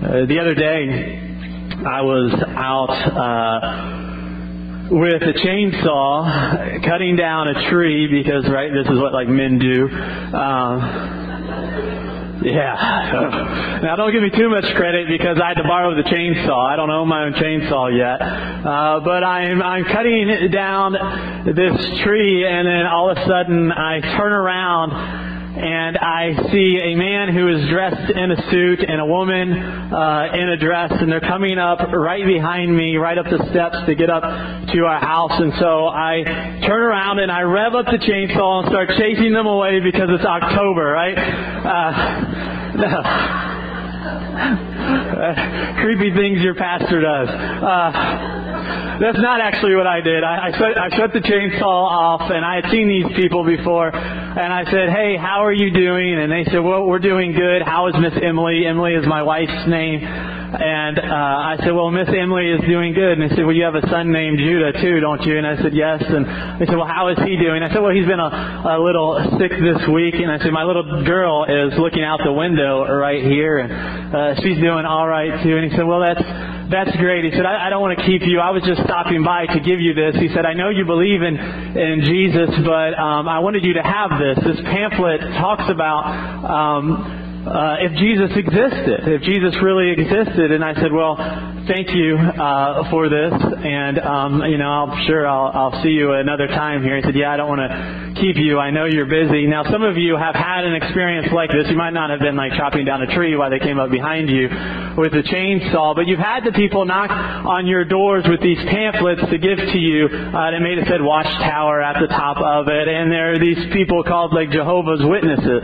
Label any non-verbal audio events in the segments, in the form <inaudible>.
Uh, the other day, I was out uh, with a chainsaw cutting down a tree because, right, this is what like men do. Um, yeah. <laughs> Now don't give me too much credit because I had to borrow the chainsaw. I don't own my own chainsaw yet. Uh, but I'm I'm cutting down this tree and then all of a sudden I turn around and I see a man who is dressed in a suit and a woman uh, in a dress, and they're coming up right behind me, right up the steps to get up to our house. And so I turn around and I rev up the chainsaw and start chasing them away because it's October, right? Uh, <laughs> <laughs> creepy things your pastor does. Uh, that's not actually what I did. I, I, shut, I shut the chainsaw off, and I had seen these people before, and I said, "Hey, how are you doing?" And they said, "Well, we're doing good. How is Miss Emily? Emily is my wife's name." And uh, I said, well, Miss Emily is doing good. And they said, well, you have a son named Judah too, don't you? And I said, yes. And they said, well, how is he doing? I said, well, he's been a, a little sick this week. And I said, my little girl is looking out the window right here, and uh, she's doing all right too. And he said, well, that's that's great. He said, I, I don't want to keep you. I was just stopping by to give you this. He said, I know you believe in in Jesus, but um, I wanted you to have this. This pamphlet talks about. Um, uh, if Jesus existed, if Jesus really existed. And I said, well, thank you uh, for this, and um, you know, I'm sure I'll, I'll see you another time here. He said, yeah, I don't want to keep you. I know you're busy. Now, some of you have had an experience like this. You might not have been like chopping down a tree while they came up behind you with a chainsaw, but you've had the people knock on your doors with these pamphlets to give to you. Uh, that made it said Watchtower at the top of it, and there are these people called like Jehovah's Witnesses.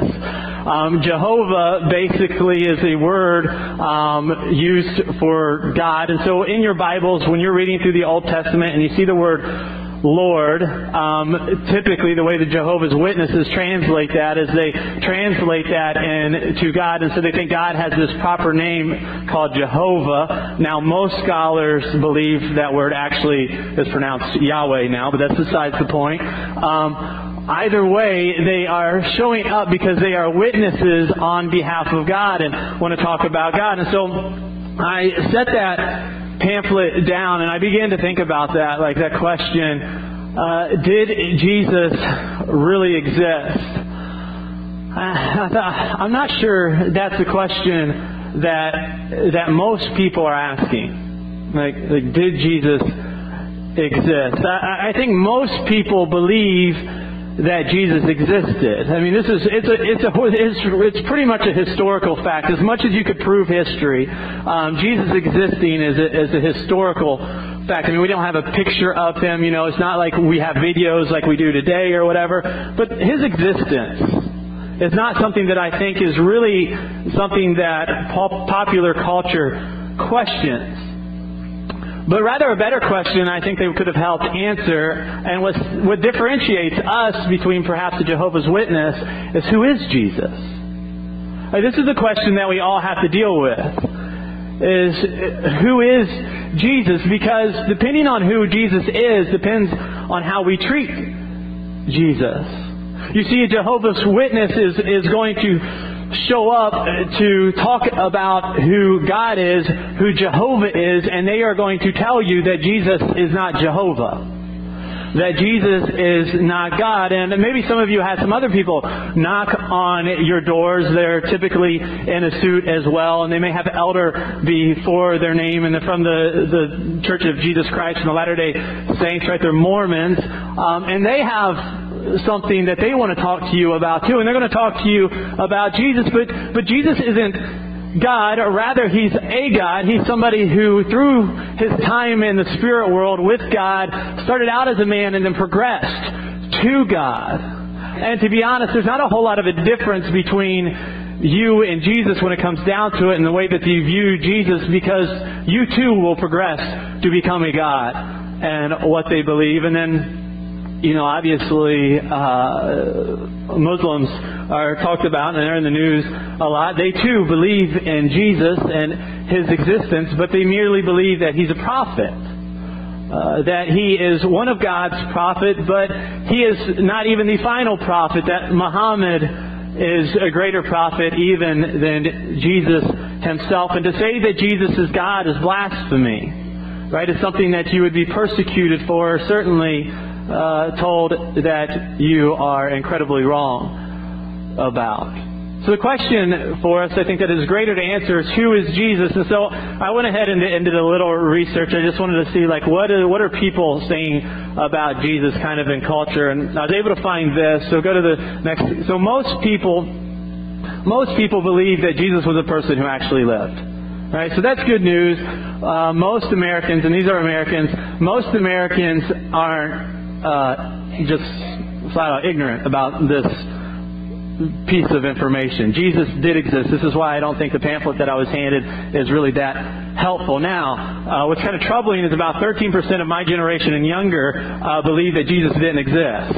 Um, Jehovah basically is a word um, used for God. And so in your Bibles, when you're reading through the Old Testament and you see the word Lord, um, typically the way the Jehovah's Witnesses translate that is they translate that into God, and so they think God has this proper name called Jehovah. Now, most scholars believe that word actually is pronounced Yahweh now, but that's besides the point. Um, either way, they are showing up because they are witnesses on behalf of God and want to talk about God. And so I set that pamphlet down and I began to think about that, like that question, uh, did Jesus really exist? I thought, I'm not sure that's the question that that most people are asking. Like, like did Jesus exist? I, I think most people believe that Jesus existed. I mean, this is it's a it's a it's, it's pretty much a historical fact. As much as you could prove history, um, Jesus existing is a, is a historical fact. I mean, we don't have a picture of him. You know, it's not like we have videos like we do today or whatever. But his existence is not something that I think is really something that pop- popular culture questions. But rather a better question I think they could have helped answer, and what, differentiates us between perhaps a Jehovah's Witness is who is Jesus? this is a question that we all have to deal with. Is who is Jesus? Because depending on who Jesus is depends on how we treat Jesus. You see, a Jehovah's Witness is, is going to show up to talk about who God is, who Jehovah is, and they are going to tell you that Jesus is not Jehovah. That Jesus is not God. And maybe some of you had some other people knock on your doors. They're typically in a suit as well, and they may have elder before their name, and they're from the, the Church of Jesus Christ and the Latter day Saints, right? They're Mormons. Um, and they have something that they want to talk to you about too, and they're going to talk to you about Jesus. But but Jesus isn't God, or rather, He's a God. He's somebody who, through his time in the spirit world with God, started out as a man and then progressed to God. And to be honest, there's not a whole lot of a difference between you and Jesus when it comes down to it and the way that you view Jesus because you too will progress to become a God and what they believe. And then you know, obviously, uh, Muslims are talked about and they're in the news a lot. They too believe in Jesus and his existence, but they merely believe that he's a prophet. Uh, that he is one of God's prophet, but he is not even the final prophet. That Muhammad is a greater prophet even than Jesus himself. And to say that Jesus is God is blasphemy. Right? It's something that you would be persecuted for, certainly uh, told that you are incredibly wrong about. So the question for us, I think that is greater to answer is who is Jesus? And so I went ahead and, and did a little research. I just wanted to see like what are, what are people saying about Jesus kind of in culture, and I was able to find this. So go to the next. So most people, most people believe that Jesus was a person who actually lived. Right, so that's good news. Uh, most Americans, and these are Americans, most Americans aren't uh, just flat out ignorant about this piece of information. Jesus did exist. This is why I don't think the pamphlet that I was handed is really that helpful. Now, uh, what's kind of troubling is about 13% of my generation and younger uh, believe that Jesus didn't exist.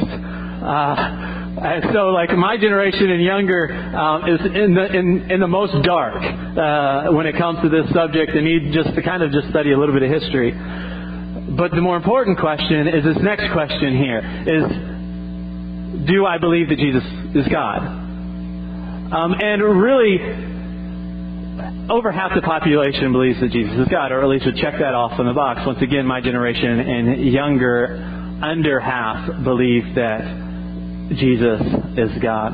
Uh, and so, like my generation and younger um, is in the in, in the most dark uh, when it comes to this subject, and need just to kind of just study a little bit of history. But the more important question is this next question here: is do I believe that Jesus is God? Um, and really, over half the population believes that Jesus is God, or at least would check that off in the box. Once again, my generation and younger, under half believe that Jesus is God.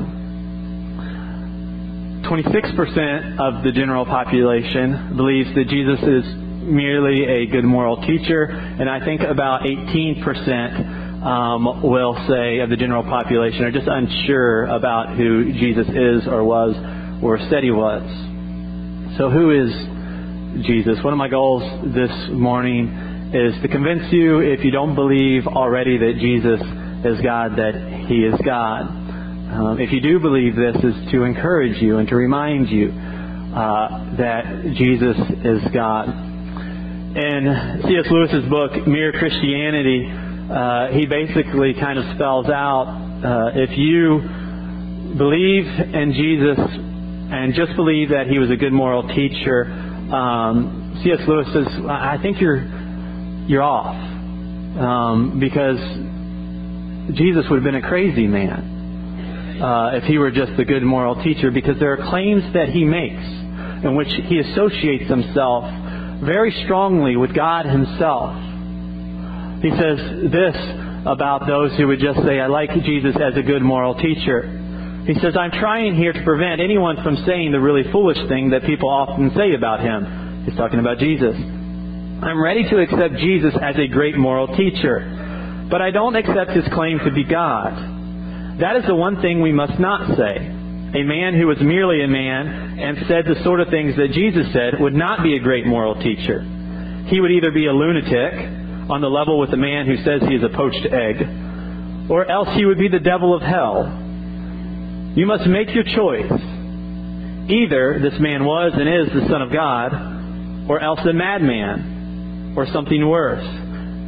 26% of the general population believes that Jesus is merely a good moral teacher, and I think about 18% um, will say of the general population are just unsure about who Jesus is or was or said he was. So, who is Jesus? One of my goals this morning is to convince you, if you don't believe already that Jesus is God, that He is God. Um, if you do believe this, is to encourage you and to remind you uh, that Jesus is God. In C.S. Lewis's book, Mere Christianity, uh, he basically kind of spells out uh, if you believe in Jesus and just believe that he was a good moral teacher, um, C.S. Lewis says, I think you're you're off um, because Jesus would have been a crazy man uh, if he were just a good moral teacher because there are claims that he makes in which he associates himself very strongly with God himself. He says this about those who would just say, I like Jesus as a good moral teacher. He says, I'm trying here to prevent anyone from saying the really foolish thing that people often say about him. He's talking about Jesus. I'm ready to accept Jesus as a great moral teacher. But I don't accept his claim to be God. That is the one thing we must not say. A man who was merely a man and said the sort of things that Jesus said would not be a great moral teacher. He would either be a lunatic on the level with the man who says he is a poached egg, or else he would be the devil of hell. You must make your choice. Either this man was and is the Son of God, or else a madman, or something worse.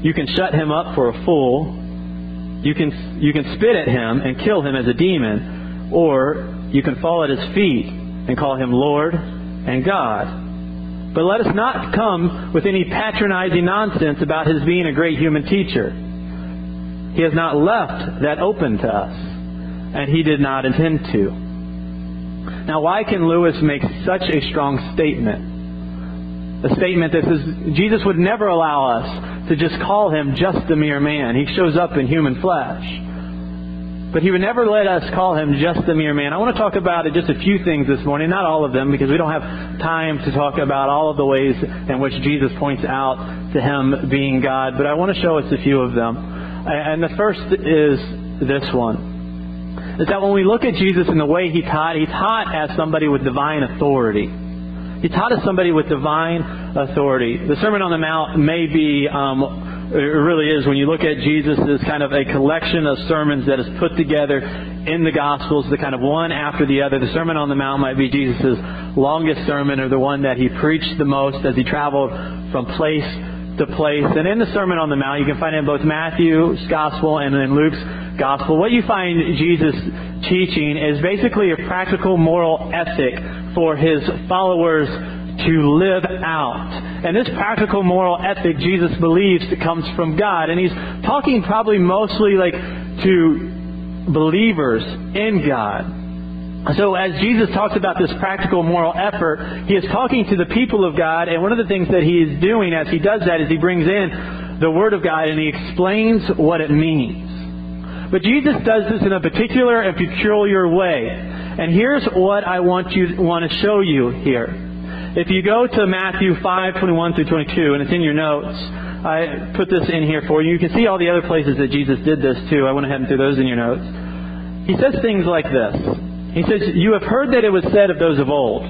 You can shut him up for a fool. You can, you can spit at him and kill him as a demon. Or you can fall at his feet and call him Lord and God. But let us not come with any patronizing nonsense about his being a great human teacher. He has not left that open to us, and he did not intend to. Now, why can Lewis make such a strong statement? A statement that says Jesus would never allow us to just call him just a mere man. He shows up in human flesh. But he would never let us call him just a mere man. I want to talk about just a few things this morning, not all of them, because we don't have time to talk about all of the ways in which Jesus points out to him being God. But I want to show us a few of them. And the first is this one. Is that when we look at Jesus and the way he taught, he taught as somebody with divine authority. He taught as somebody with divine authority. The Sermon on the Mount may be, um, it really is, when you look at Jesus as kind of a collection of sermons that is put together in the Gospels, the kind of one after the other. The Sermon on the Mount might be Jesus' longest sermon or the one that he preached the most as he traveled from place to place. And in the Sermon on the Mount, you can find it in both Matthew's Gospel and in Luke's Gospel. What you find Jesus teaching is basically a practical moral ethic for his followers to live out. And this practical moral ethic Jesus believes comes from God. And he's talking probably mostly like to believers in God. So as Jesus talks about this practical moral effort, he is talking to the people of God, and one of the things that he is doing as he does that is he brings in the Word of God and he explains what it means. But Jesus does this in a particular and peculiar way. And here's what I want you want to show you here. If you go to Matthew 5, 21 through 22, and it's in your notes, I put this in here for you. You can see all the other places that Jesus did this too. I went ahead and threw those in your notes. He says things like this. He says, You have heard that it was said of those of old,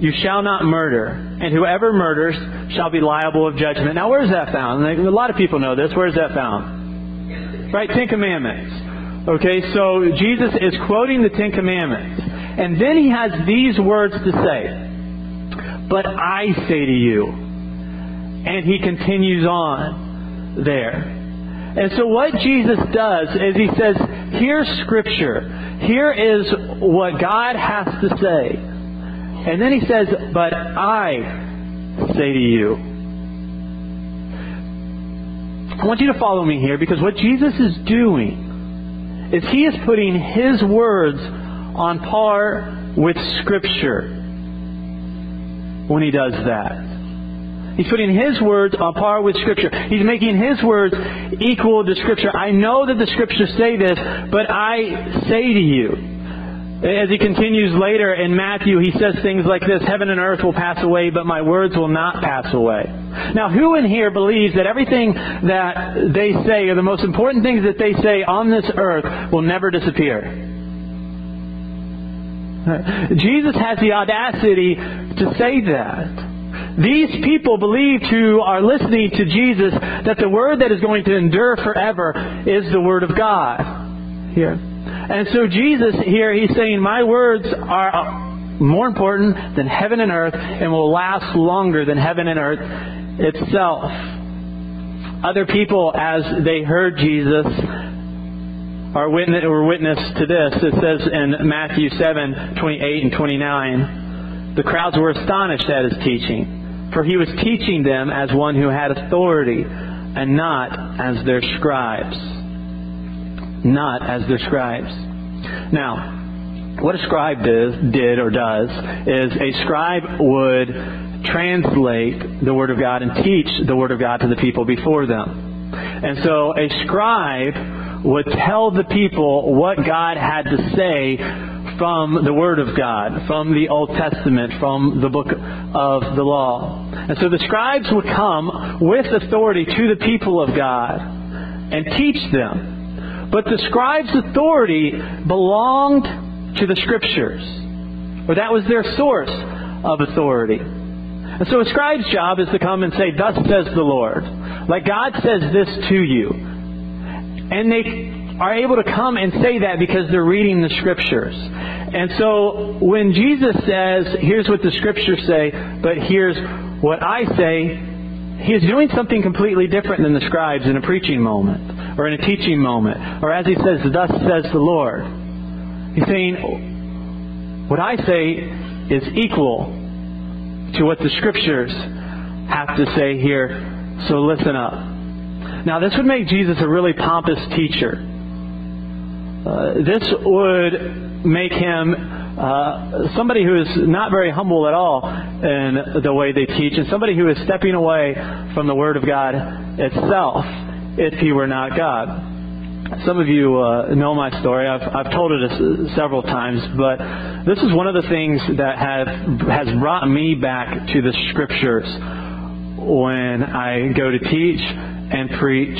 You shall not murder, and whoever murders shall be liable of judgment. Now, where's that found? A lot of people know this. Where's that found? Right? Ten Commandments. Okay, so Jesus is quoting the Ten Commandments. And then he has these words to say But I say to you, and he continues on there. And so what Jesus does is he says, here's scripture. Here is what God has to say. And then he says, But I say to you. I want you to follow me here because what Jesus is doing is he is putting his words on par with Scripture when he does that. He's putting his words on par with Scripture. He's making his words equal to Scripture. I know that the Scriptures say this, but I say to you. As he continues later in Matthew, he says things like this Heaven and earth will pass away, but my words will not pass away. Now, who in here believes that everything that they say, or the most important things that they say on this earth, will never disappear? Jesus has the audacity to say that. These people believed who are listening to Jesus that the word that is going to endure forever is the word of God. Here. And so Jesus here, he's saying, My words are uh, more important than heaven and earth and will last longer than heaven and earth itself. Other people, as they heard Jesus, are witness, were witness to this. It says in Matthew 7 28 and 29, the crowds were astonished at his teaching for he was teaching them as one who had authority, and not as their scribes. Not as their scribes. Now, what a scribe does, did or does is a scribe would translate the Word of God and teach the Word of God to the people before them. And so a scribe would tell the people what God had to say from the Word of God, from the Old Testament, from the book of the law. And so the scribes would come with authority to the people of God and teach them. But the scribes' authority belonged to the Scriptures, or that was their source of authority. And so a scribe's job is to come and say, Thus says the Lord. Like God says this to you. And they are able to come and say that because they're reading the Scriptures. And so when Jesus says, here's what the Scriptures say, but here's what I say, he is doing something completely different than the scribes in a preaching moment or in a teaching moment. Or as he says, thus says the Lord. He's saying, what I say is equal to what the Scriptures have to say here, so listen up. Now, this would make Jesus a really pompous teacher. Uh, this would make him uh, somebody who is not very humble at all in the way they teach, and somebody who is stepping away from the Word of God itself if he were not God. Some of you uh, know my story. I've, I've told it several times, but this is one of the things that have, has brought me back to the Scriptures when I go to teach and preach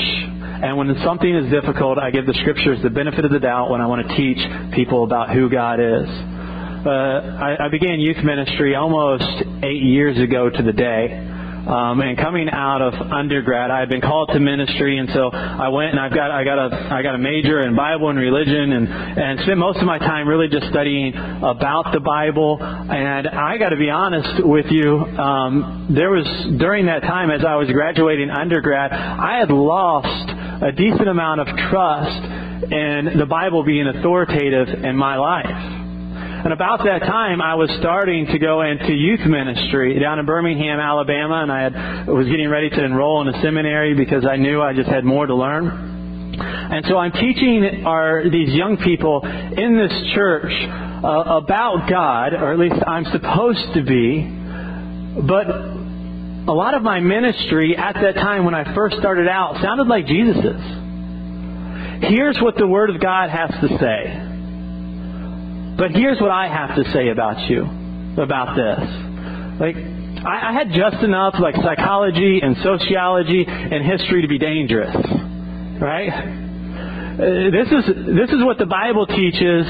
and when something is difficult, I give the scriptures the benefit of the doubt when I want to teach people about who God is. Uh, I, I began youth ministry almost eight years ago to the day. Um, and coming out of undergrad, I had been called to ministry, and so I went and I've got I got a I got a major in Bible and religion, and and spent most of my time really just studying about the Bible. And I got to be honest with you, um, there was during that time as I was graduating undergrad, I had lost a decent amount of trust in the Bible being authoritative in my life. And about that time, I was starting to go into youth ministry down in Birmingham, Alabama, and I had, was getting ready to enroll in a seminary because I knew I just had more to learn. And so I'm teaching our, these young people in this church uh, about God, or at least I'm supposed to be, but a lot of my ministry at that time when I first started out sounded like Jesus's. Here's what the Word of God has to say. But here's what I have to say about you, about this. Like, I, I had just enough like psychology and sociology and history to be dangerous, right? Uh, this is this is what the Bible teaches,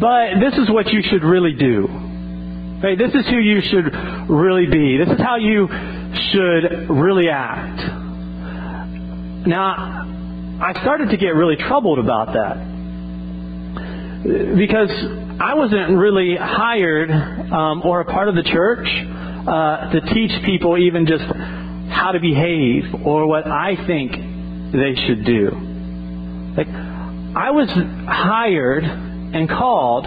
but this is what you should really do. Right? This is who you should really be. This is how you should really act. Now, I started to get really troubled about that because I wasn't really hired um, or a part of the church uh, to teach people even just how to behave or what I think they should do. Like, I was hired and called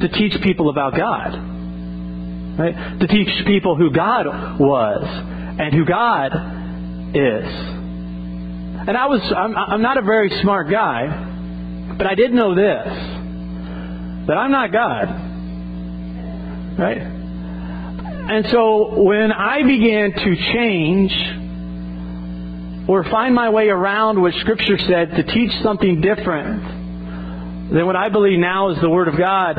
to teach people about God. Right? To teach people who God was and who God is. And I was, I'm, I'm not a very smart guy, but I did know this that I'm not God. Right? And so when I began to change or find my way around what Scripture said to teach something different than what I believe now is the Word of God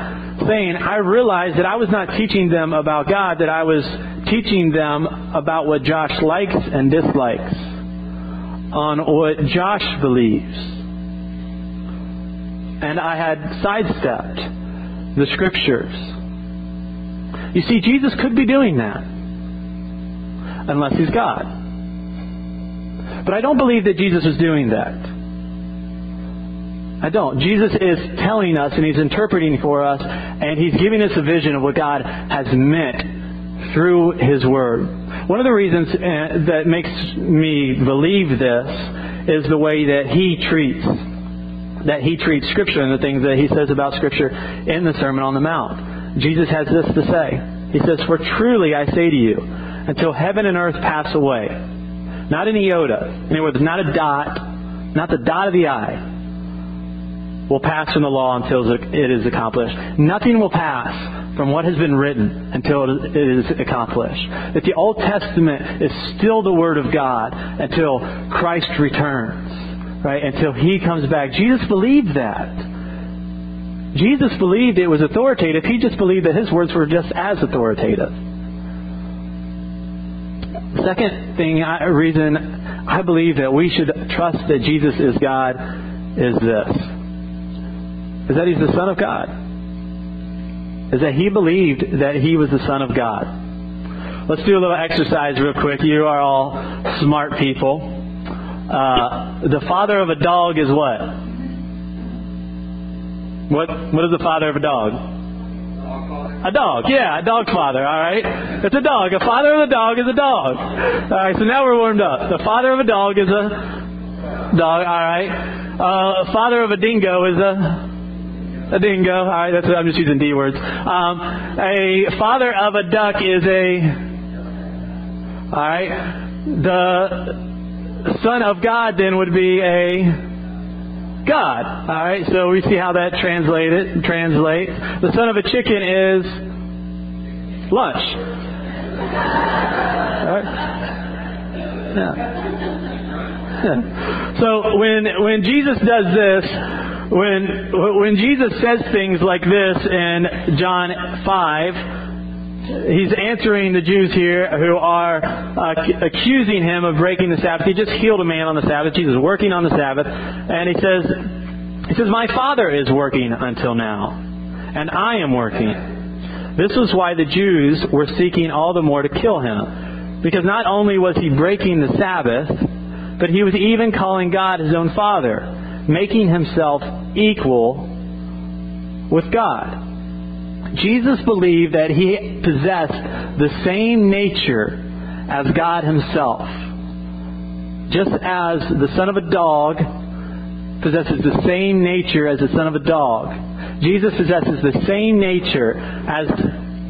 saying, I realized that I was not teaching them about God, that I was teaching them about what Josh likes and dislikes, on what Josh believes. And I had sidestepped the Scriptures. You see, Jesus could be doing that unless he's God. But I don't believe that Jesus is doing that. I don't. Jesus is telling us and he's interpreting for us and he's giving us a vision of what God has meant through his word. One of the reasons uh, that makes me believe this is the way that he treats that he treats scripture and the things that he says about scripture in the Sermon on the Mount. Jesus has this to say. He says, For truly I say to you, until heaven and earth pass away, not an iota, in other words, not a dot, not the dot of the I, will pass from the law until it is accomplished. Nothing will pass from what has been written until it is accomplished. That the Old Testament is still the Word of God until Christ returns, right? Until He comes back. Jesus believed that. Jesus believed it was authoritative. He just believed that his words were just as authoritative. Second thing, I, reason I believe that we should trust that Jesus is God is this: is that he's the Son of God. Is that he believed that he was the Son of God. Let's do a little exercise real quick. You are all smart people. Uh, the father of a dog is what? What what is the father of a dog? A dog, yeah, a dog father, all right? It's a dog. A father of a dog is a dog. All right, so now we're warmed up. The father of a dog is a dog, all right? Uh, father of a dingo is a a dingo. All right, that's I'm just using D words. Um, a father of a duck is a. All right, the son of God then would be a God. All right, so we see how that translated translates. The son of a chicken is lunch. All right. Yeah. yeah. So when when Jesus does this, when when Jesus says things like this in John five he's answering the Jews here who are uh, accusing him of breaking the Sabbath. He just healed a man on the Sabbath. Jesus is working on the Sabbath, and he says, he says, "My Father is working until now, and I am working." This was why the Jews were seeking all the more to kill him, because not only was he breaking the Sabbath, but he was even calling God his own Father, making himself equal with God. Jesus believed that he possessed the same nature as God himself. Just as the son of a dog possesses the same nature as the son of a dog, Jesus possesses the same nature as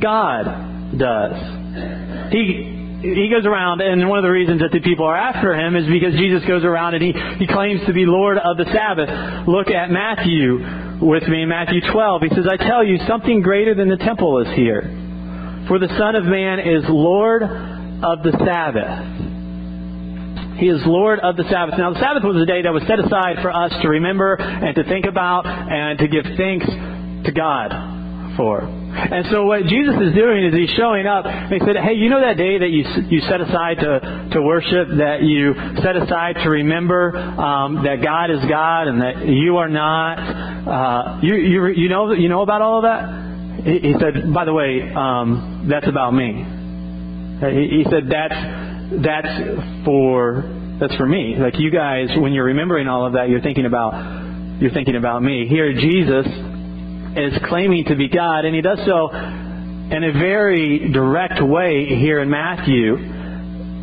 God does. He he goes around, and one of the reasons that the people are after him is because Jesus goes around and he, he claims to be Lord of the Sabbath. Look at Matthew with me Matthew 12. He says, I tell you, something greater than the temple is here. For the Son of Man is Lord of the Sabbath. He is Lord of the Sabbath. Now, the Sabbath was a day that was set aside for us to remember and to think about and to give thanks to God for. And so what Jesus is doing is he's showing up. And he said, hey, you know that day that you, you set aside to, to worship, that you set aside to remember um, that God is God and that you are not? Uh, you, you, you, know, you know about all of that? He, he said, by the way, um, that's about me. He, he said, that's, that's for, that's for me. Like you guys, when you're remembering all of that, you're thinking about, you're thinking about me. Here, Jesus is claiming to be God, and he does so in a very direct way here in Matthew.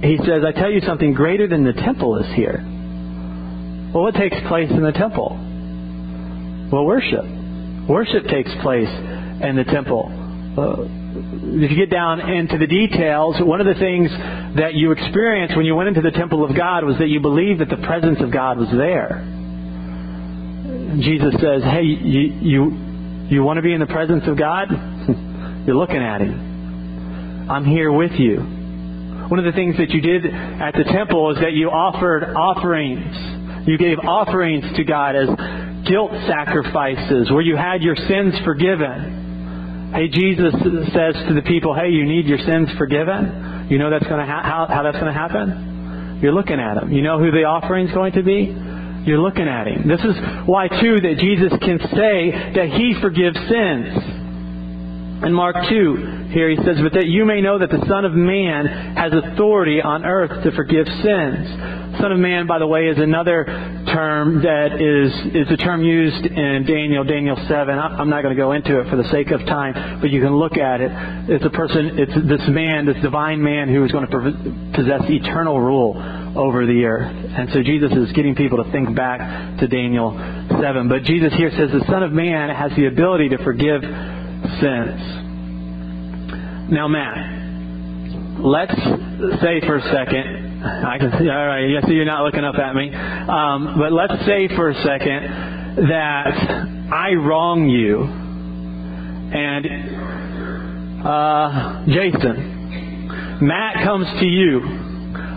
He says, I tell you something greater than the temple is here. Well, what takes place in the temple? Well, worship. Worship takes place in the temple. Uh, if you get down into the details, one of the things that you experienced when you went into the temple of God was that you believed that the presence of God was there. Jesus says, hey, you, you you want to be in the presence of God? <laughs> You're looking at Him. I'm here with you. One of the things that you did at the temple is that you offered offerings. You gave offerings to God as guilt sacrifices where you had your sins forgiven. Hey, Jesus says to the people, hey, you need your sins forgiven? You know that's going to ha- how, how that's going to happen? You're looking at Him. You know who the offering's going to be? You're looking at him. This is why, too, that Jesus can say that he forgives sins. In Mark 2, here he says, But that you may know that the Son of Man has authority on earth to forgive sins. Son of Man, by the way, is another term that is, is a term used in Daniel, Daniel 7. I'm not going to go into it for the sake of time, but you can look at it. It's a person, it's this man, this divine man who is going to possess eternal rule over the earth. And so Jesus is getting people to think back to Daniel 7. But Jesus here says the Son of Man has the ability to forgive sins. Now, Matt, let's say for a second, I can see, all right, I see you're not looking up at me. Um, but let's say for a second that I wrong you. And, uh, Jason, Matt comes to you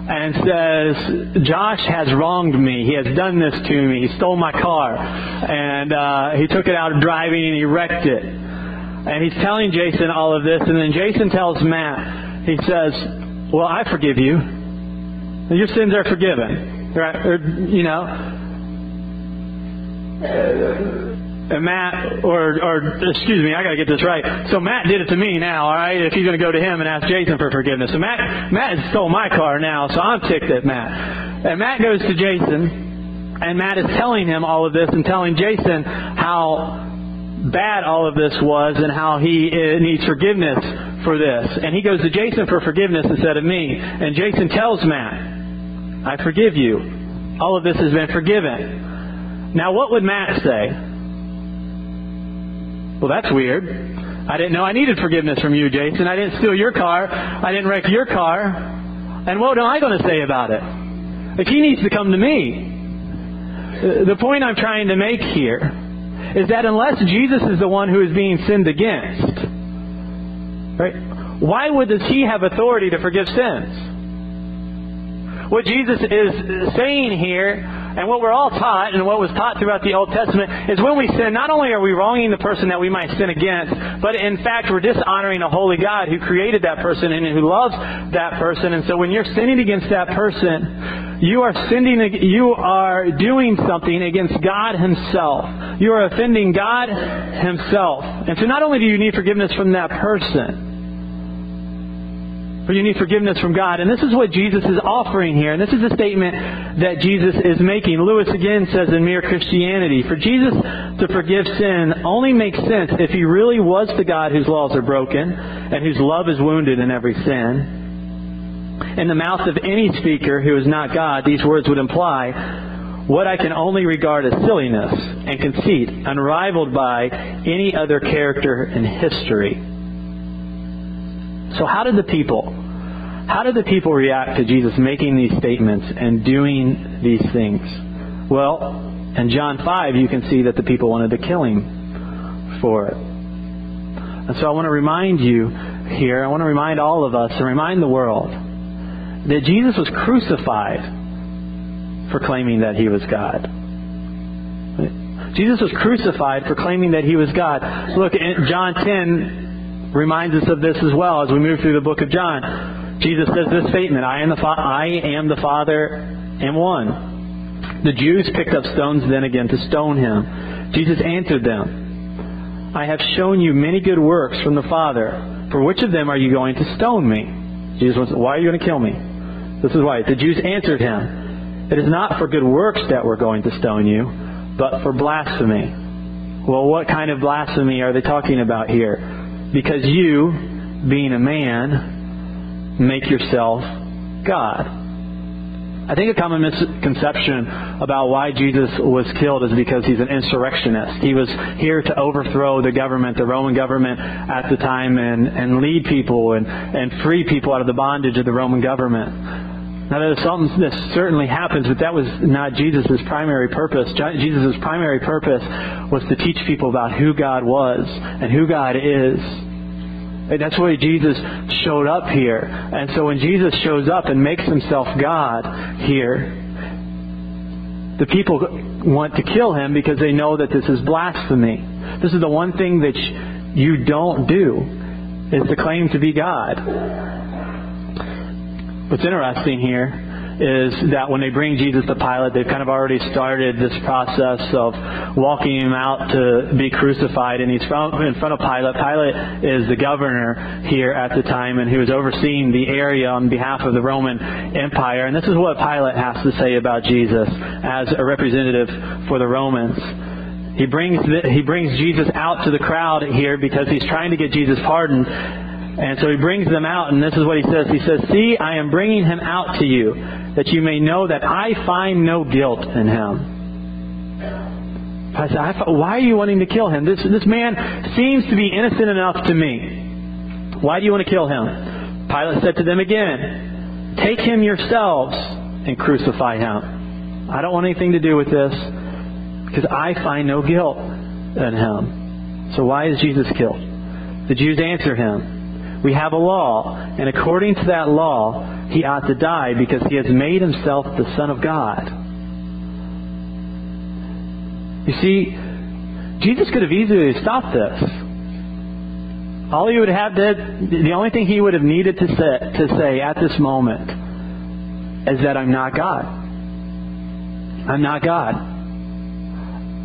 and says, Josh has wronged me. He has done this to me. He stole my car. And uh, he took it out of driving and he wrecked it. And he's telling Jason all of this. And then Jason tells Matt, he says, Well, I forgive you. Your sins are forgiven. Right? Or, you know. And Matt, or, or excuse me, I got to get this right. So Matt did it to me now, all right? If he's going to go to him and ask Jason for forgiveness, so Matt, Matt stole my car now, so I'm ticked at Matt. And Matt goes to Jason, and Matt is telling him all of this and telling Jason how bad all of this was and how he uh, needs forgiveness for this. And he goes to Jason for forgiveness instead of me. And Jason tells Matt, I forgive you. All of this has been forgiven. Now, what would Matt say? Well, that's weird. I didn't know I needed forgiveness from you, Jason. I didn't steal your car. I didn't wreck your car. And what am I going to say about it? Like, he needs to come to me. Uh, the point I'm trying to make here is that unless Jesus is the one who is being sinned against, right, why would does he have authority to forgive sins? What Jesus is saying here and what we're all taught, and what was taught throughout the Old Testament, is when we sin, not only are we wronging the person that we might sin against, but in fact we're dishonoring a holy God who created that person and who loves that person. And so when you're sinning against that person, you are sinning, you are doing something against God Himself. You are offending God Himself. And so not only do you need forgiveness from that person, but you need forgiveness from God. And this is what Jesus is offering here. And this is a statement that Jesus is making. Lewis again says in Mere Christianity, for Jesus to forgive sin only makes sense if he really was the God whose laws are broken and whose love is wounded in every sin. In the mouth of any speaker who is not God, these words would imply what I can only regard as silliness and conceit, unrivaled by any other character in history. So how did the people how did the people react to Jesus making these statements and doing these things? Well, in John 5, you can see that the people wanted to kill him for it. And so I want to remind you here, I want to remind all of us and remind the world that Jesus was crucified for claiming that he was God. Jesus was crucified for claiming that he was God. Look, in John 10 reminds us of this as well as we move through the book of John. Jesus says this statement, I am the, fa- I am the Father and one. The Jews picked up stones then again to stone him. Jesus answered them, I have shown you many good works from the Father. For which of them are you going to stone me? Jesus wants, why are you going to kill me? This is why. The Jews answered him, It is not for good works that we're going to stone you, but for blasphemy. Well, what kind of blasphemy are they talking about here? Because you, being a man, make yourself God. I think a common misconception about why Jesus was killed is because he's an insurrectionist. He was here to overthrow the government, the Roman government at the time, and, and lead people and, and free people out of the bondage of the Roman government. Now, there's something that certainly happens, but that was not Jesus' primary purpose. Jesus' primary purpose was to teach people about who God was and who God is. And That's why Jesus showed up here. And so when Jesus shows up and makes himself God here, the people want to kill him because they know that this is blasphemy. This is the one thing that you don't do, is to claim to be God. What's interesting here is that when they bring Jesus to Pilate, they've kind of already started this process of walking him out to be crucified, and he's in front of Pilate. Pilate is the governor here at the time, and he was overseeing the area on behalf of the Roman Empire. And this is what Pilate has to say about Jesus as a representative for the Romans. He brings, the, he brings Jesus out to the crowd here because he's trying to get Jesus pardoned and so he brings them out, and this is what he says. He says, See, I am bringing him out to you, that you may know that I find no guilt in him. I said, I, why are you wanting to kill him? This, this man seems to be innocent enough to me. Why do you want to kill him? Pilate said to them again, Take him yourselves and crucify him. I don't want anything to do with this because I find no guilt in him. So why is Jesus killed? The Jews answer him, we have a law, and according to that law, he ought to die because he has made himself the Son of God. You see, Jesus could have easily stopped this. All he would have did, the only thing he would have needed to say, to say at this moment is that I'm not God. I'm not God.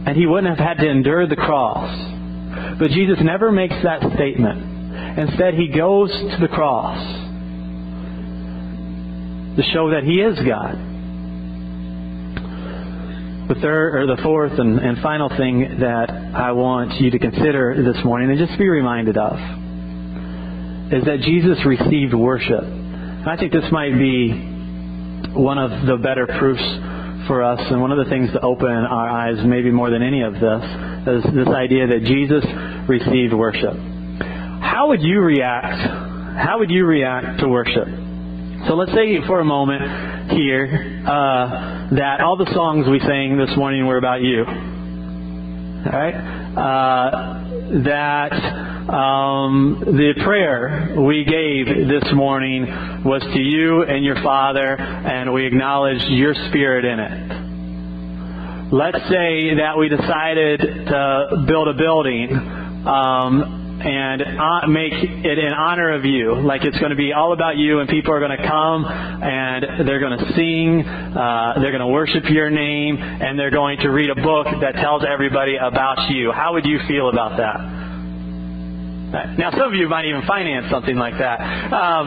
And he wouldn't have had to endure the cross. But Jesus never makes that statement. Instead, he goes to the cross to show that he is God. The third or the fourth and, and final thing that I want you to consider this morning and just be reminded of is that Jesus received worship. And I think this might be one of the better proofs for us and one of the things to open our eyes maybe more than any of this is this idea that Jesus received worship how would you react? How would you react to worship? So let's say for a moment here uh, that all the songs we sang this morning were about you. All right? Uh, that um, the prayer we gave this morning was to you and your Father, and we acknowledged your Spirit in it. Let's say that we decided to build a building. Um, and make it in honor of you. Like it's going to be all about you, and people are going to come and they're going to sing, uh, they're going to worship your name, and they're going to read a book that tells everybody about you. How would you feel about that? Now, some of you might even finance something like that. Um,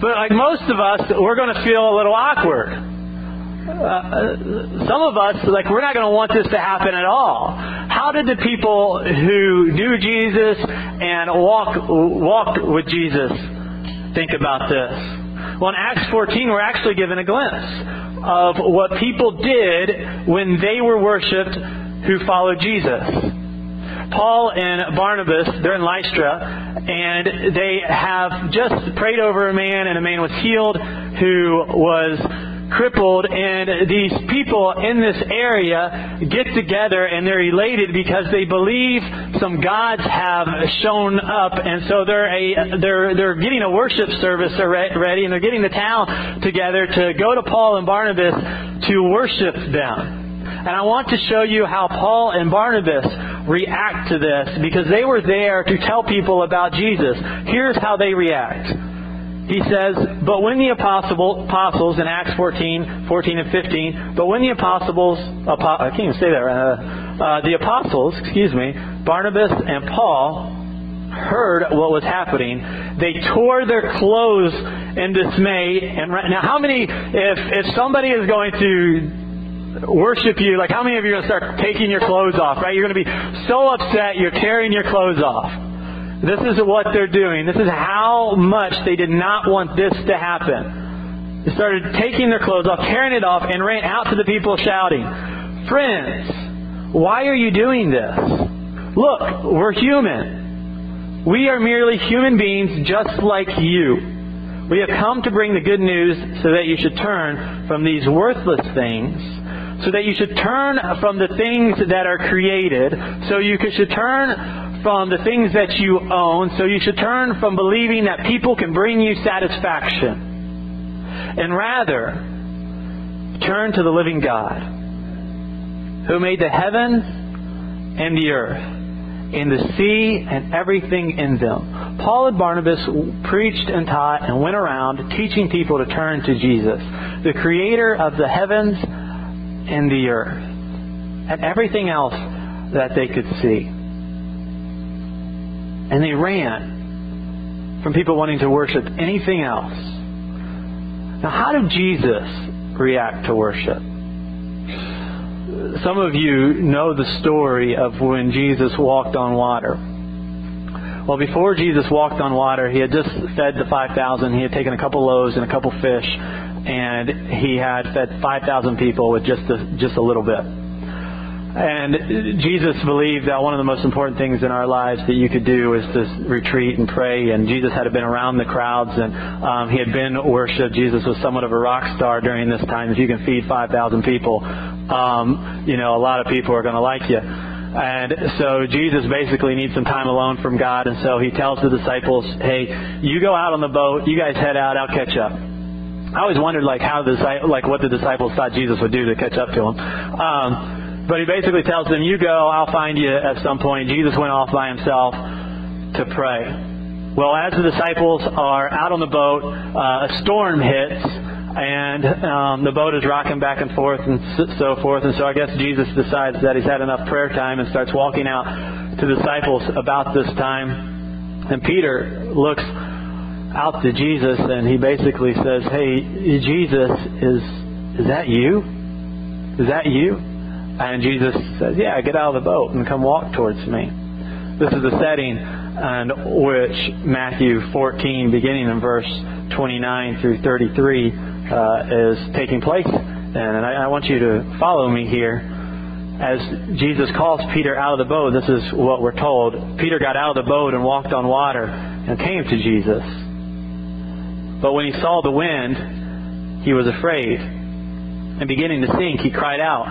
but like most of us, we're going to feel a little awkward uh, some of us, like, we're not going to want this to happen at all. How did the people who knew Jesus and walk, walked with Jesus think about this? Well, in Acts 14, we're actually given a glimpse of what people did when they were worshiped who followed Jesus. Paul and Barnabas, they're in Lystra, and they have just prayed over a man, and a man was healed who was crippled, and these people in this area get together and they're elated because they believe some gods have shown up, and so they're a they're they're getting a worship service ready, and they're getting the town together to go to Paul and Barnabas to worship them. And I want to show you how Paul and Barnabas react to this because they were there to tell people about Jesus. Here's how they react. He says, But when the apostles, in Acts 14, 14 and 15, but when the apostles, I can't even say that uh, uh, the apostles, excuse me, Barnabas and Paul heard what was happening, they tore their clothes in dismay. And right, now, how many, if if somebody is going to worship you, like how many of you are going to start taking your clothes off? Right, you're going to be so upset you're tearing your clothes off. This is what they're doing. This is how much they did not want this to happen. They started taking their clothes off, tearing it off, and ran out to the people shouting, Friends, why are you doing this? Look, we're human. We are merely human beings just like you. We have come to bring the good news so that you should turn from these worthless things so that you should turn from the things that are created, so you should turn from the things that you own, so you should turn from believing that people can bring you satisfaction. And rather, turn to the living God, who made the heavens and the earth, and the sea and everything in them. Paul and Barnabas preached and taught and went around teaching people to turn to Jesus, the creator of the heavens and the earth, and everything else that they could see. And they ran from people wanting to worship anything else. Now, how did Jesus react to worship? Some of you know the story of when Jesus walked on water. Well, before Jesus walked on water, he had just fed the 5,000. He had taken a couple loaves and a couple fish, and he had fed 5,000 people with just a, just a little bit. And Jesus believed that one of the most important things in our lives that you could do is to retreat and pray. And Jesus had been around the crowds and um, he had been worshipped. Jesus was somewhat of a rock star during this time. If you can feed 5,000 people, um, you know, a lot of people are going to like you. And so Jesus basically needs some time alone from God. And so he tells the disciples, hey, you go out on the boat. You guys head out. I'll catch up. I always wondered like how the like what the disciples thought Jesus would do to catch up to them. Um, but he basically tells them, You go, I'll find you at some point. Jesus went off by himself to pray. Well, as the disciples are out on the boat, uh, a storm hits, and um, the boat is rocking back and forth and so forth. And so I guess Jesus decides that he's had enough prayer time and starts walking out to the disciples about this time. And Peter looks out to Jesus and he basically says, Hey, Jesus, is, is that you? Is that you? And Jesus says, Yeah, get out of the boat and come walk towards me. This is the setting in which Matthew 14, beginning in verse 29 through 33, uh, is taking place. And I, I want you to follow me here. As Jesus calls Peter out of the boat, this is what we're told. Peter got out of the boat and walked on water and came to Jesus. But when he saw the wind, he was afraid. And beginning to sink, he cried out,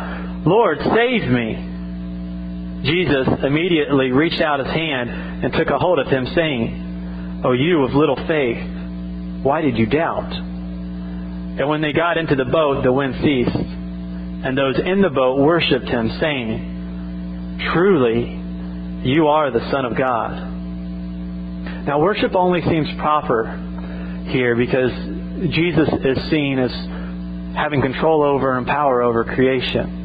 Lord, save me. Jesus immediately reached out his hand and took a hold of him, saying, O you of little faith, why did you doubt? And when they got into the boat, the wind ceased, and those in the boat worshipped him, saying, Truly, you are the Son of God. Now, worship only seems proper here because Jesus is seen as having control over and power over creation.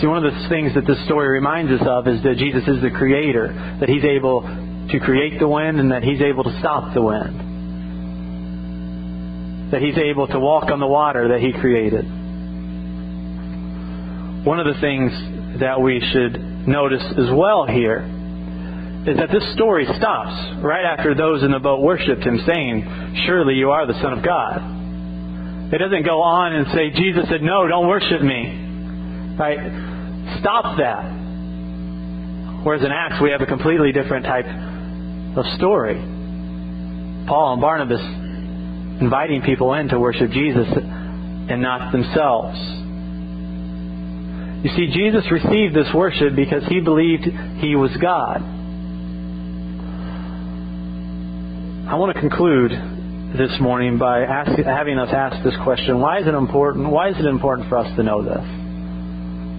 See, one of the things that this story reminds us of is that Jesus is the creator, that he's able to create the wind and that he's able to stop the wind. That he's able to walk on the water that he created. One of the things that we should notice as well here is that this story stops right after those in the boat worshipped him, saying, Surely you are the Son of God. It doesn't go on and say, Jesus said, No, don't worship me. Right? Stop that. Whereas in Acts, we have a completely different type of story. Paul and Barnabas inviting people in to worship Jesus and not themselves. You see, Jesus received this worship because he believed he was God. I want to conclude this morning by having us ask this question: Why is it important? Why is it important for us to know this?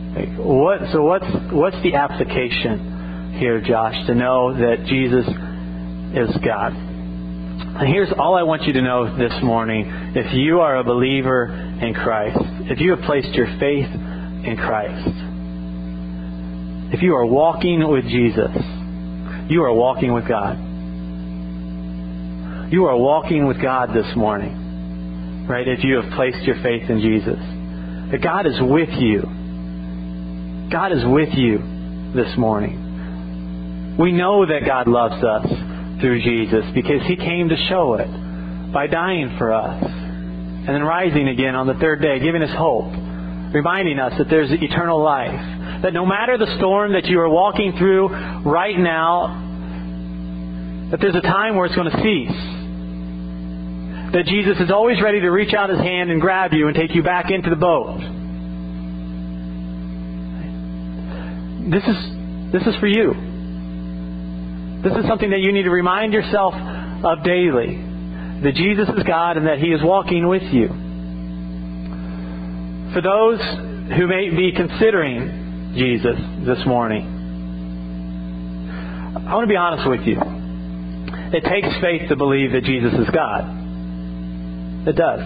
What, so what's what's the application here, Josh, to know that Jesus is God? And here's all I want you to know this morning: If you are a believer in Christ, if you have placed your faith in Christ, if you are walking with Jesus, you are walking with God. You are walking with God this morning, right? If you have placed your faith in Jesus, that God is with you God is with you this morning. We know that God loves us through Jesus because He came to show it by dying for us and then rising again on the third day, giving us hope, reminding us that there's eternal life. That no matter the storm that you are walking through right now, that there's a time where it's going to cease. That Jesus is always ready to reach out his hand and grab you and take you back into the boat. This is this is for you. This is something that you need to remind yourself of daily. That Jesus is God and that He is walking with you. For those who may be considering Jesus this morning, I want to be honest with you. It takes faith to believe that Jesus is God. It does.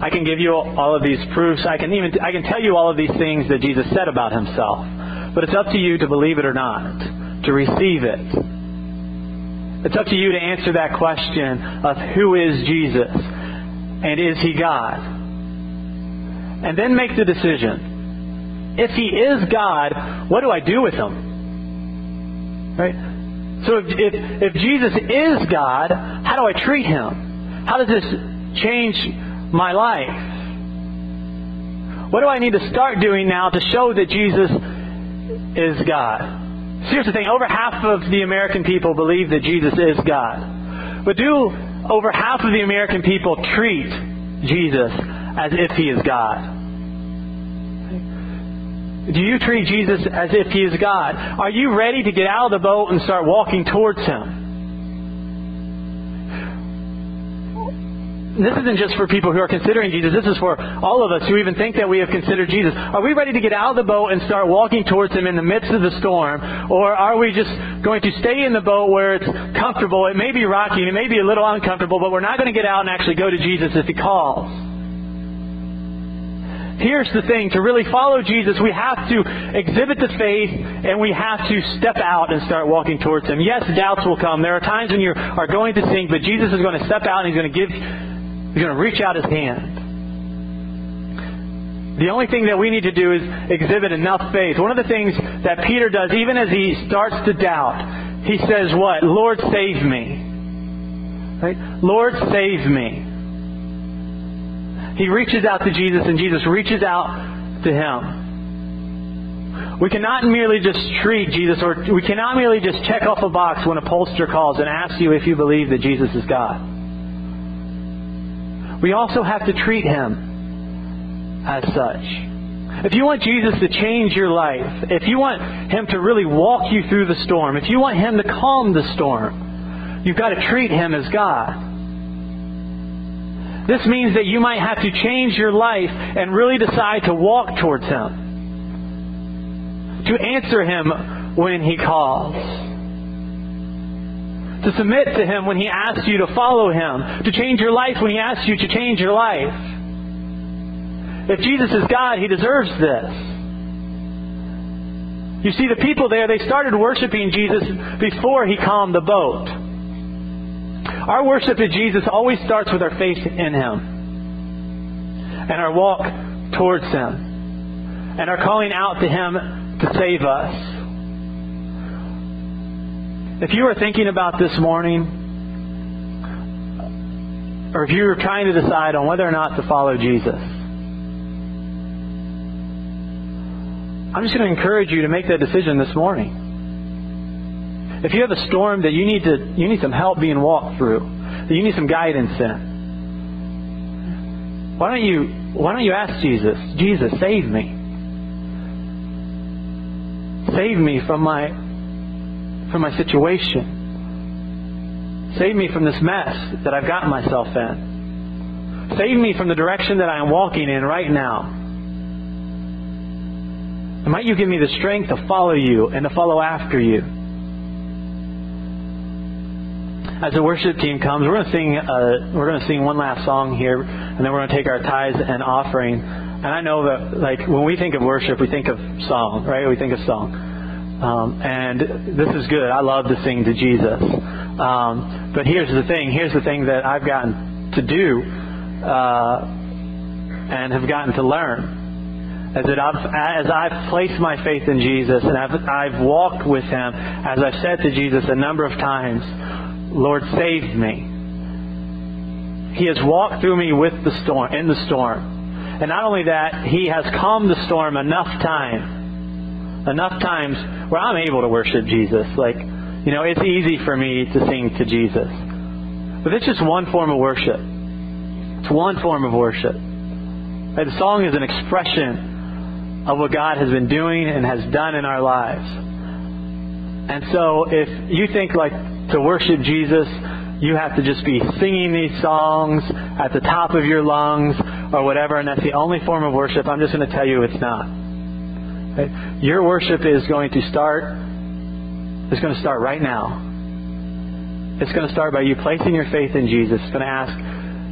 I can give you all of these proofs. I can even I can tell you all of these things that Jesus said about himself. But it's up to you to believe it or not, to receive it. It's up to you to answer that question of who is Jesus and is he God? And then make the decision. If he is God, what do I do with him? Right? So if, if, if Jesus is God, how do I treat him? How does this change my life? What do I need to start doing now to show that Jesus is God. Here's the thing over half of the American people believe that Jesus is God. But do over half of the American people treat Jesus as if he is God? Do you treat Jesus as if he is God? Are you ready to get out of the boat and start walking towards him? This isn't just for people who are considering Jesus. This is for all of us who even think that we have considered Jesus. Are we ready to get out of the boat and start walking towards Him in the midst of the storm? Or are we just going to stay in the boat where it's comfortable? It may be rocky, it may be a little uncomfortable, but we're not going to get out and actually go to Jesus if He calls. Here's the thing to really follow Jesus, we have to exhibit the faith and we have to step out and start walking towards Him. Yes, doubts will come. There are times when you are going to sink, but Jesus is going to step out and He's going to give He's going to reach out his hand. The only thing that we need to do is exhibit enough faith. One of the things that Peter does, even as he starts to doubt, he says, What? Lord, save me. Right? Lord, save me. He reaches out to Jesus, and Jesus reaches out to him. We cannot merely just treat Jesus, or we cannot merely just check off a box when a pollster calls and asks you if you believe that Jesus is God we also have to treat him as such. If you want Jesus to change your life, if you want him to really walk you through the storm, if you want him to calm the storm, you've got to treat him as God. This means that you might have to change your life and really decide to walk towards him. To answer him when he calls to submit to Him when He asks you to follow Him, to change your life when He asks you to change your life. If Jesus is God, He deserves this. You see, the people there, they started worshiping Jesus before He calmed the boat. Our worship of Jesus always starts with our faith in Him and our walk towards Him and our calling out to Him to save us. If you are thinking about this morning, or if you're trying to decide on whether or not to follow Jesus, I'm just going to encourage you to make that decision this morning. If you have a storm that you need to you need some help being walked through, that you need some guidance in, Why don't you why don't you ask Jesus, Jesus, save me. Save me from my from my situation. Save me from this mess that I've gotten myself in. Save me from the direction that I am walking in right now. And might you give me the strength to follow you and to follow after you. As the worship team comes, we're going to sing. Uh, we're going to sing one last song here, and then we're going to take our tithes and offering. And I know that, like, when we think of worship, we think of song, right? We think of song. Um, and this is good. I love to sing to Jesus. Um, but here's the thing. Here's the thing that I've gotten to do uh, and have gotten to learn. As, that I've, as I've placed my faith in Jesus and I've, I've walked with Him, as I've said to Jesus a number of times, Lord, save me. He has walked through me with the storm, in the storm. And not only that, He has calmed the storm enough time, enough times where I'm able to worship Jesus. Like, you know, it's easy for me to sing to Jesus. But it's just one form of worship. It's one form of worship. The song is an expression of what God has been doing and has done in our lives. And so if you think like to worship Jesus, you have to just be singing these songs at the top of your lungs or whatever, and that's the only form of worship, I'm just going to tell you it's not. Your worship is going to start it's going to start right now. It's going to start by you placing your faith in Jesus. It's going to ask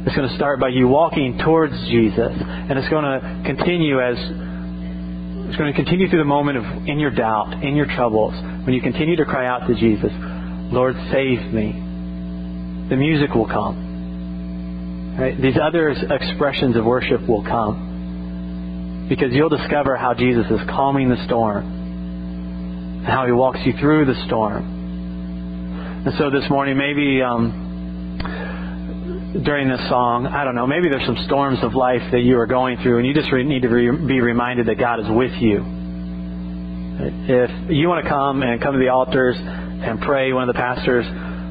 it's going to start by you walking towards Jesus. And it's going to continue as it's going to continue through the moment of in your doubt, in your troubles, when you continue to cry out to Jesus, Lord, save me. The music will come. Right? These other expressions of worship will come. Because you'll discover how Jesus is calming the storm and how He walks you through the storm. And so this morning, maybe um, during this song, I don't know, maybe there's some storms of life that you are going through, and you just need to re- be reminded that God is with you. If you want to come and come to the altars and pray, one of the pastors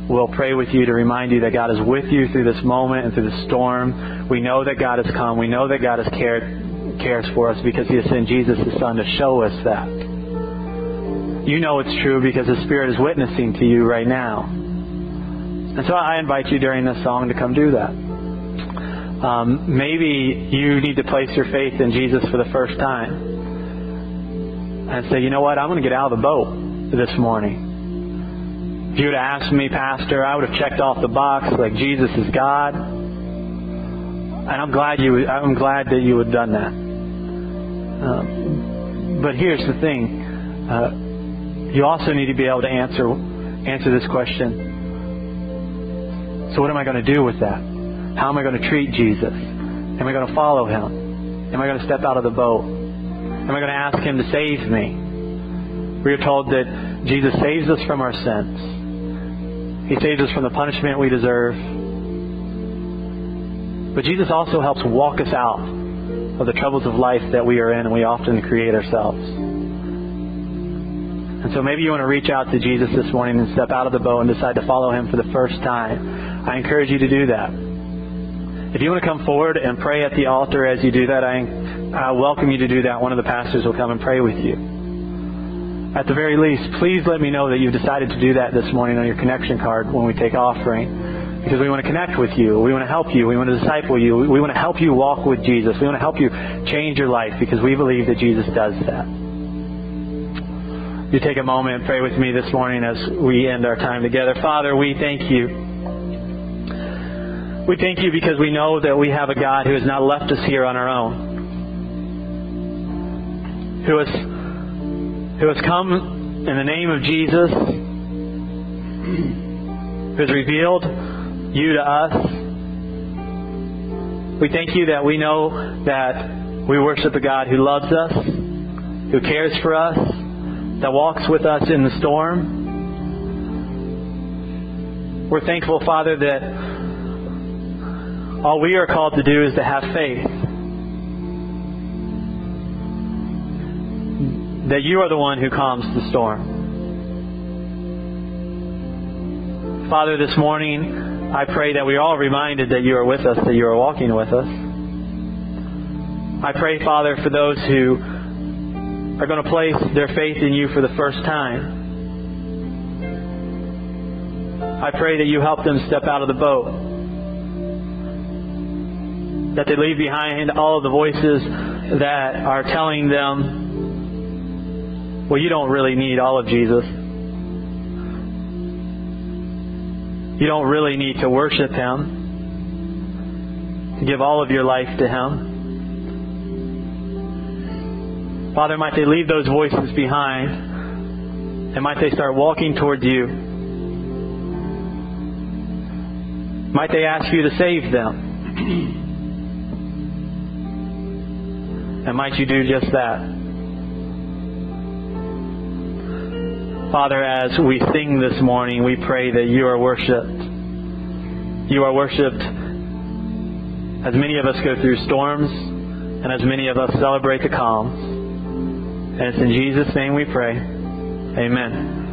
will pray with you to remind you that God is with you through this moment and through the storm. We know that God has come. We know that God has cared cares for us because He has sent Jesus, His Son, to show us that. You know it's true because the Spirit is witnessing to you right now. And so I invite you during this song to come do that. Um, maybe you need to place your faith in Jesus for the first time and say, you know what, I'm going to get out of the boat this morning. If you would have asked me, Pastor, I would have checked off the box like Jesus is God. And I'm glad you. I'm glad that you had done that. Um, but here's the thing: uh, you also need to be able to answer answer this question. So what am I going to do with that? How am I going to treat Jesus? Am I going to follow him? Am I going to step out of the boat? Am I going to ask him to save me? We are told that Jesus saves us from our sins. He saves us from the punishment we deserve. But Jesus also helps walk us out of the troubles of life that we are in and we often create ourselves. And so maybe you want to reach out to Jesus this morning and step out of the boat and decide to follow him for the first time. I encourage you to do that. If you want to come forward and pray at the altar as you do that, I, I welcome you to do that. One of the pastors will come and pray with you. At the very least, please let me know that you've decided to do that this morning on your connection card when we take offering. Because we want to connect with you. We want to help you. We want to disciple you. We want to help you walk with Jesus. We want to help you change your life because we believe that Jesus does that you take a moment and pray with me this morning as we end our time together. Father, we thank you. We thank you because we know that we have a God who has not left us here on our own, who has, who has come in the name of Jesus, who has revealed you to us. We thank you that we know that we worship a God who loves us, who cares for us, that walks with us in the storm. We're thankful, Father, that all we are called to do is to have faith. That you are the one who calms the storm. Father, this morning, I pray that we are all reminded that you are with us, that you are walking with us. I pray, Father, for those who are going to place their faith in you for the first time. I pray that you help them step out of the boat. That they leave behind all of the voices that are telling them, well, you don't really need all of Jesus. You don't really need to worship Him, give all of your life to Him. Father, might they leave those voices behind and might they start walking towards you. Might they ask you to save them. <clears throat> and might you do just that. Father, as we sing this morning, we pray that you are worshiped. You are worshiped as many of us go through storms and as many of us celebrate the calms. And it's in Jesus' name we pray. Amen.